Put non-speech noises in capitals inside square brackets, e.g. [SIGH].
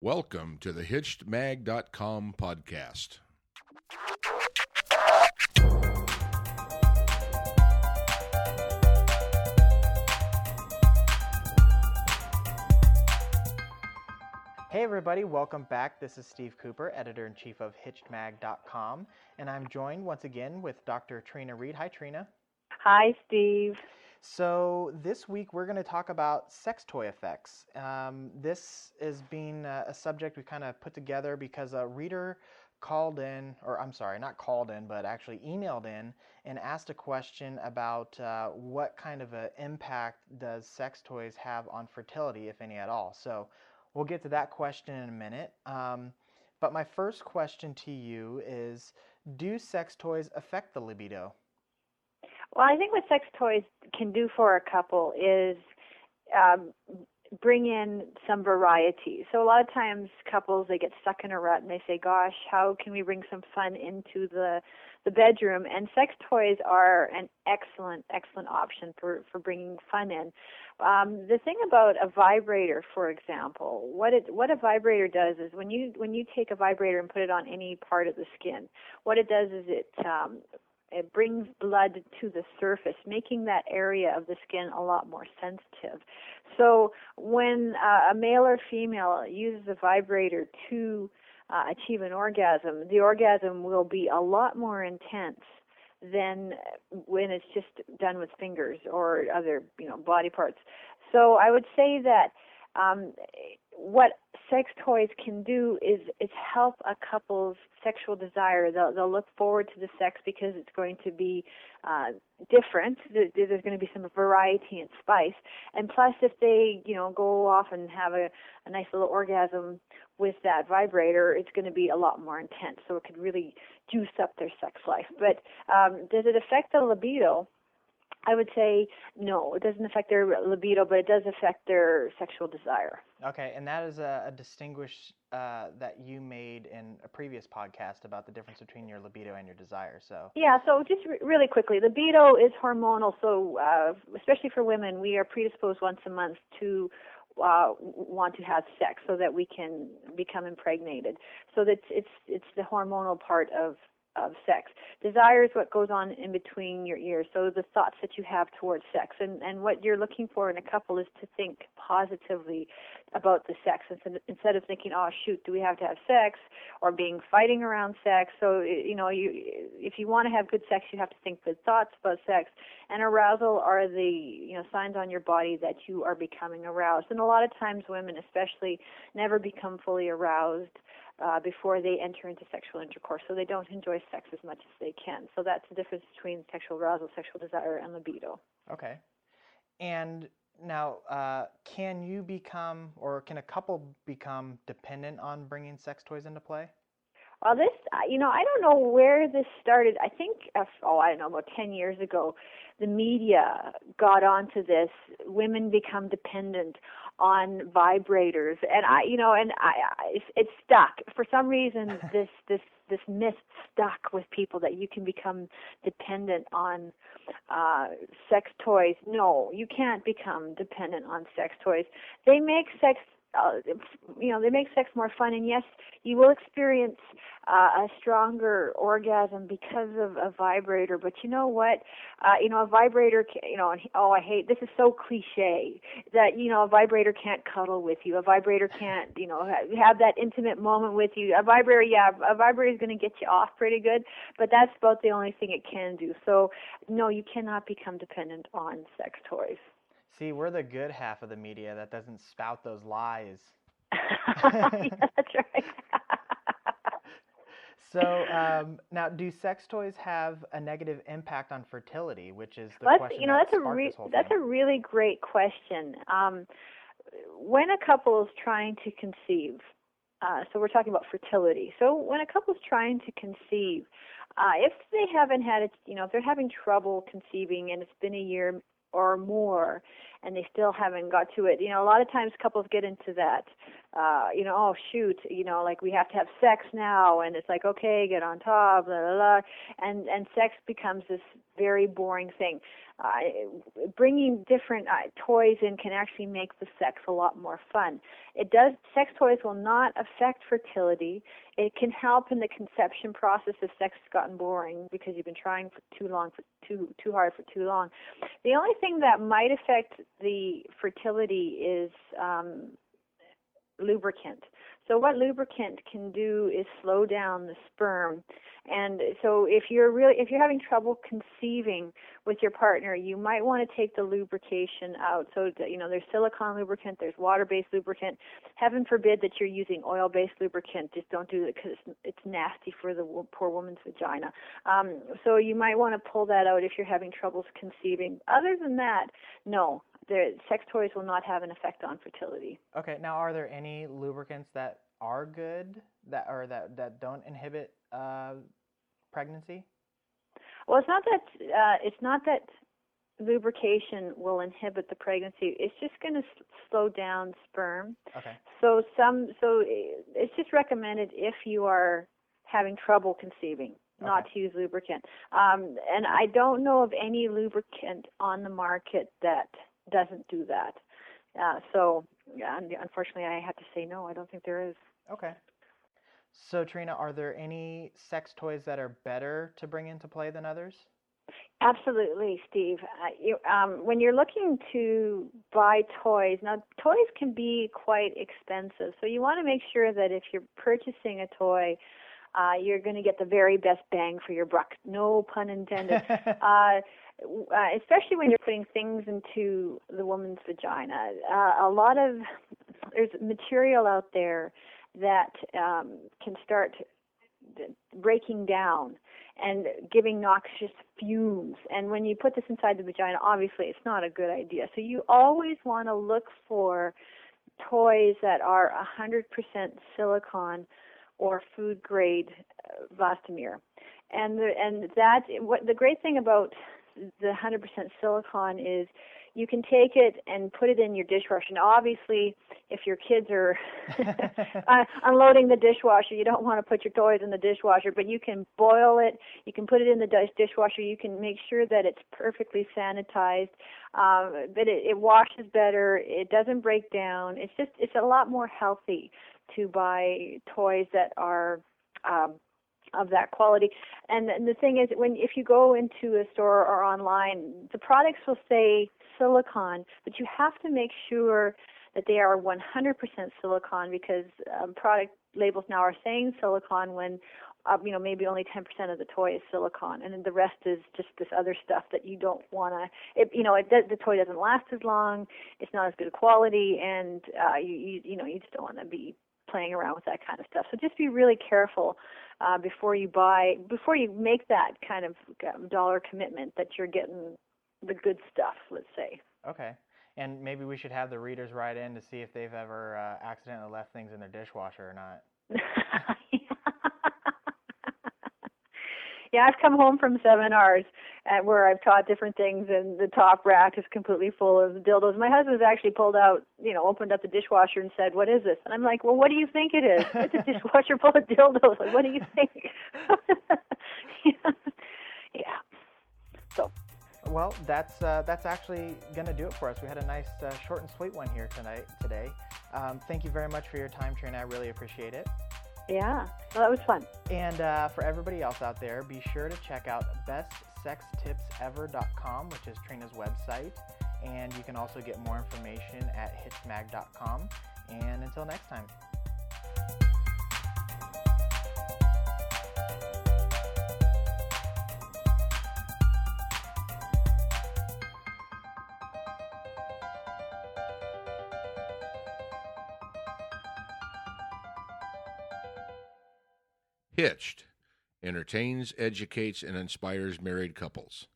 Welcome to the HitchedMag.com podcast. Hey everybody, welcome back. This is Steve Cooper, editor in chief of HitchedMag.com, and I'm joined once again with Dr. Trina Read. Hi, Trina. Hi, Steve. So this week we're going to talk about sex toy effects. Um, this is being a, a subject we kind of put together because a reader called in, or I'm sorry, not called in, but actually emailed in and asked a question about uh, what kind of an impact does sex toys have on fertility, if any at all. So we'll get to that question in a minute. Um, but my first question to you is, do sex toys affect the libido? Well, I think what sex toys can do for a couple is um, bring in some variety. So a lot of times couples they get stuck in a rut and they say, "Gosh, how can we bring some fun into the the bedroom?" And sex toys are an excellent excellent option for for bringing fun in. Um, the thing about a vibrator, for example, what it what a vibrator does is when you when you take a vibrator and put it on any part of the skin, what it does is it um, it brings blood to the surface, making that area of the skin a lot more sensitive. So when uh, a male or female uses a vibrator to uh, achieve an orgasm, the orgasm will be a lot more intense than when it's just done with fingers or other, you know, body parts. So I would say that um, what sex toys can do is is help a couple's sexual desire. They'll they'll look forward to the sex because it's going to be uh, different. There's going to be some variety and spice. And plus, if they you know go off and have a, a nice little orgasm with that vibrator, it's going to be a lot more intense. So it could really juice up their sex life. But um, does it affect the libido? I would say no, it doesn't affect their libido, but it does affect their sexual desire. Okay, and that is a, a distinguish uh, that you made in a previous podcast about the difference between your libido and your desire. So yeah, so just re- really quickly, libido is hormonal. So uh, especially for women, we are predisposed once a month to uh, want to have sex so that we can become impregnated. So that's it's it's the hormonal part of of sex. Desire is what goes on in between your ears. So the thoughts that you have towards sex, and and what you're looking for in a couple is to think positively about the sex instead instead of thinking, oh shoot, do we have to have sex, or being fighting around sex. So you know, you if you want to have good sex, you have to think good thoughts about sex. And arousal are the you know signs on your body that you are becoming aroused. And a lot of times, women especially never become fully aroused uh, before they enter into sexual intercourse. So they don't enjoy sex as much as they can. So that's the difference between sexual arousal, sexual desire, and libido. Okay. And now, uh, can you become, or can a couple become dependent on bringing sex toys into play? Well, this, uh, you know, I don't know where this started. I think, uh, oh, I don't know, about 10 years ago, the media got onto this. Women become dependent on vibrators, and I, you know, and I, I it's stuck for some reason. [LAUGHS] this this this myth stuck with people that you can become dependent on uh sex toys. No, you can't become dependent on sex toys. They make sex uh, you know they make sex more fun. And yes you will experience uh, a stronger orgasm because of a vibrator. But you know what? Uh, you know a vibrator can, you know and oh i hate this is so cliche that you know a vibrator can't cuddle with you. A vibrator can't you know have that intimate moment with you. A vibrator yeah a vibrator is going to get you off pretty good but that's about the only thing it can do. So no you cannot become dependent on sex toys See, we're the good half of the media that doesn't spout those lies. yeah, [LAUGHS] [LAUGHS] that's right. [LAUGHS] so um, now, do sex toys have a negative impact on fertility? Which is the well, question. You know, that that's a re- that's thing. a really great question. Um, when a couple is trying to conceive, uh, so we're talking about fertility. So when a couple is trying to conceive, uh, if they haven't had it, you know, if they're having trouble conceiving and it's been a year or more and they still haven't got to it. You know, a lot of times couples get into that uh, you know, oh shoot, you know, like we have to have sex now, and it's like okay, get on top, blah blah blah, and and sex becomes this very boring thing. Uh, bringing different uh, toys in can actually make the sex a lot more fun. It does. Sex toys will not affect fertility. It can help in the conception process if sex has gotten boring because you've been trying for too long, for too too hard for too long. The only thing that might affect the fertility is um, lubricant. So what lubricant can do is slow down the sperm. And so if you're really if you're having trouble conceiving with your partner, you might want to take the lubrication out. So you know there's silicone lubricant, there's water-based lubricant. Heaven forbid that you're using oil-based lubricant. Just don't do it because it's, it's nasty for the poor woman's vagina. Um, so you might want to pull that out if you're having troubles conceiving. Other than that, no, the sex toys will not have an effect on fertility. Okay. Now, are there any lubricants that are good that or that that don't inhibit uh, pregnancy? Well, it's not that uh, it's not that lubrication will inhibit the pregnancy. It's just going to s- slow down sperm. Okay. So some so it's just recommended if you are having trouble conceiving not Okay. to use lubricant. Um, and I don't know of any lubricant on the market that doesn't do that. Uh, so yeah, unfortunately, I have to say no. I don't think there is. Okay. So, Trina, are there any sex toys that are better to bring into play than others? Absolutely, Steve. Uh, you, um, when you're looking to buy toys, now toys can be quite expensive, so you want to make sure that if you're purchasing a toy, uh, you're going to get the very best bang for your buck. No pun intended. [LAUGHS] uh, uh, especially when you're putting things into the woman's vagina. Uh, a lot of there's material out there that um, can start breaking down and giving noxious fumes. And when you put this inside the vagina, obviously it's not a good idea. So you always want to look for toys that are 100% silicone or food grade uh. And the, and that what the great thing about the 100% silicone is you can take it and put it in your dishwasher. Now, obviously, if your kids are [LAUGHS] [LAUGHS] uh, unloading the dishwasher, you don't want to put your toys in the dishwasher, but you can boil it. You can put it in the dish dishwasher. You can make sure that it's perfectly sanitized, um, but it, it washes better. It doesn't break down. It's just it's a lot more healthy to buy toys that are um, of that quality. And, and the thing is, when if you go into a store or online, the products will say silicon, but you have to make sure that they are 100% silicon because um, product labels now are saying silicon when uh, you know maybe only 10% of the toy is silicon and then the rest is just this other stuff that you don't want to you know it the toy doesn't last as long it's not as good quality and uh you you, you know you just don't want to be playing around with that kind of stuff so just be really careful uh, before you buy before you make that kind of um, dollar commitment that you're getting the good stuff let's say Okay. And maybe we should have the readers write in to see if they've ever uh, accidentally left things in their dishwasher or not. [LAUGHS] yeah, I've come home from seminars at where I've taught different things, and the top rack is completely full of dildos. My husband's actually pulled out, you know, opened up the dishwasher and said, "What is this?" And I'm like, "Well, what do you think it is? It's a [LAUGHS] dishwasher full of dildos. Like, what do you think?" [LAUGHS] yeah. So Well, that's uh, that's actually gonna do it for us. We had a nice uh, short and sweet one here tonight today. Um, thank you very much for your time, Trina. I really appreciate it. Yeah, well, that was fun. And uh, for everybody else out there, be sure to check out bestsextipsever.com, which is Trina's website. And you can also get more information at hitchedmag.com. And until next time. Hitched entertains, educates, and inspires married couples.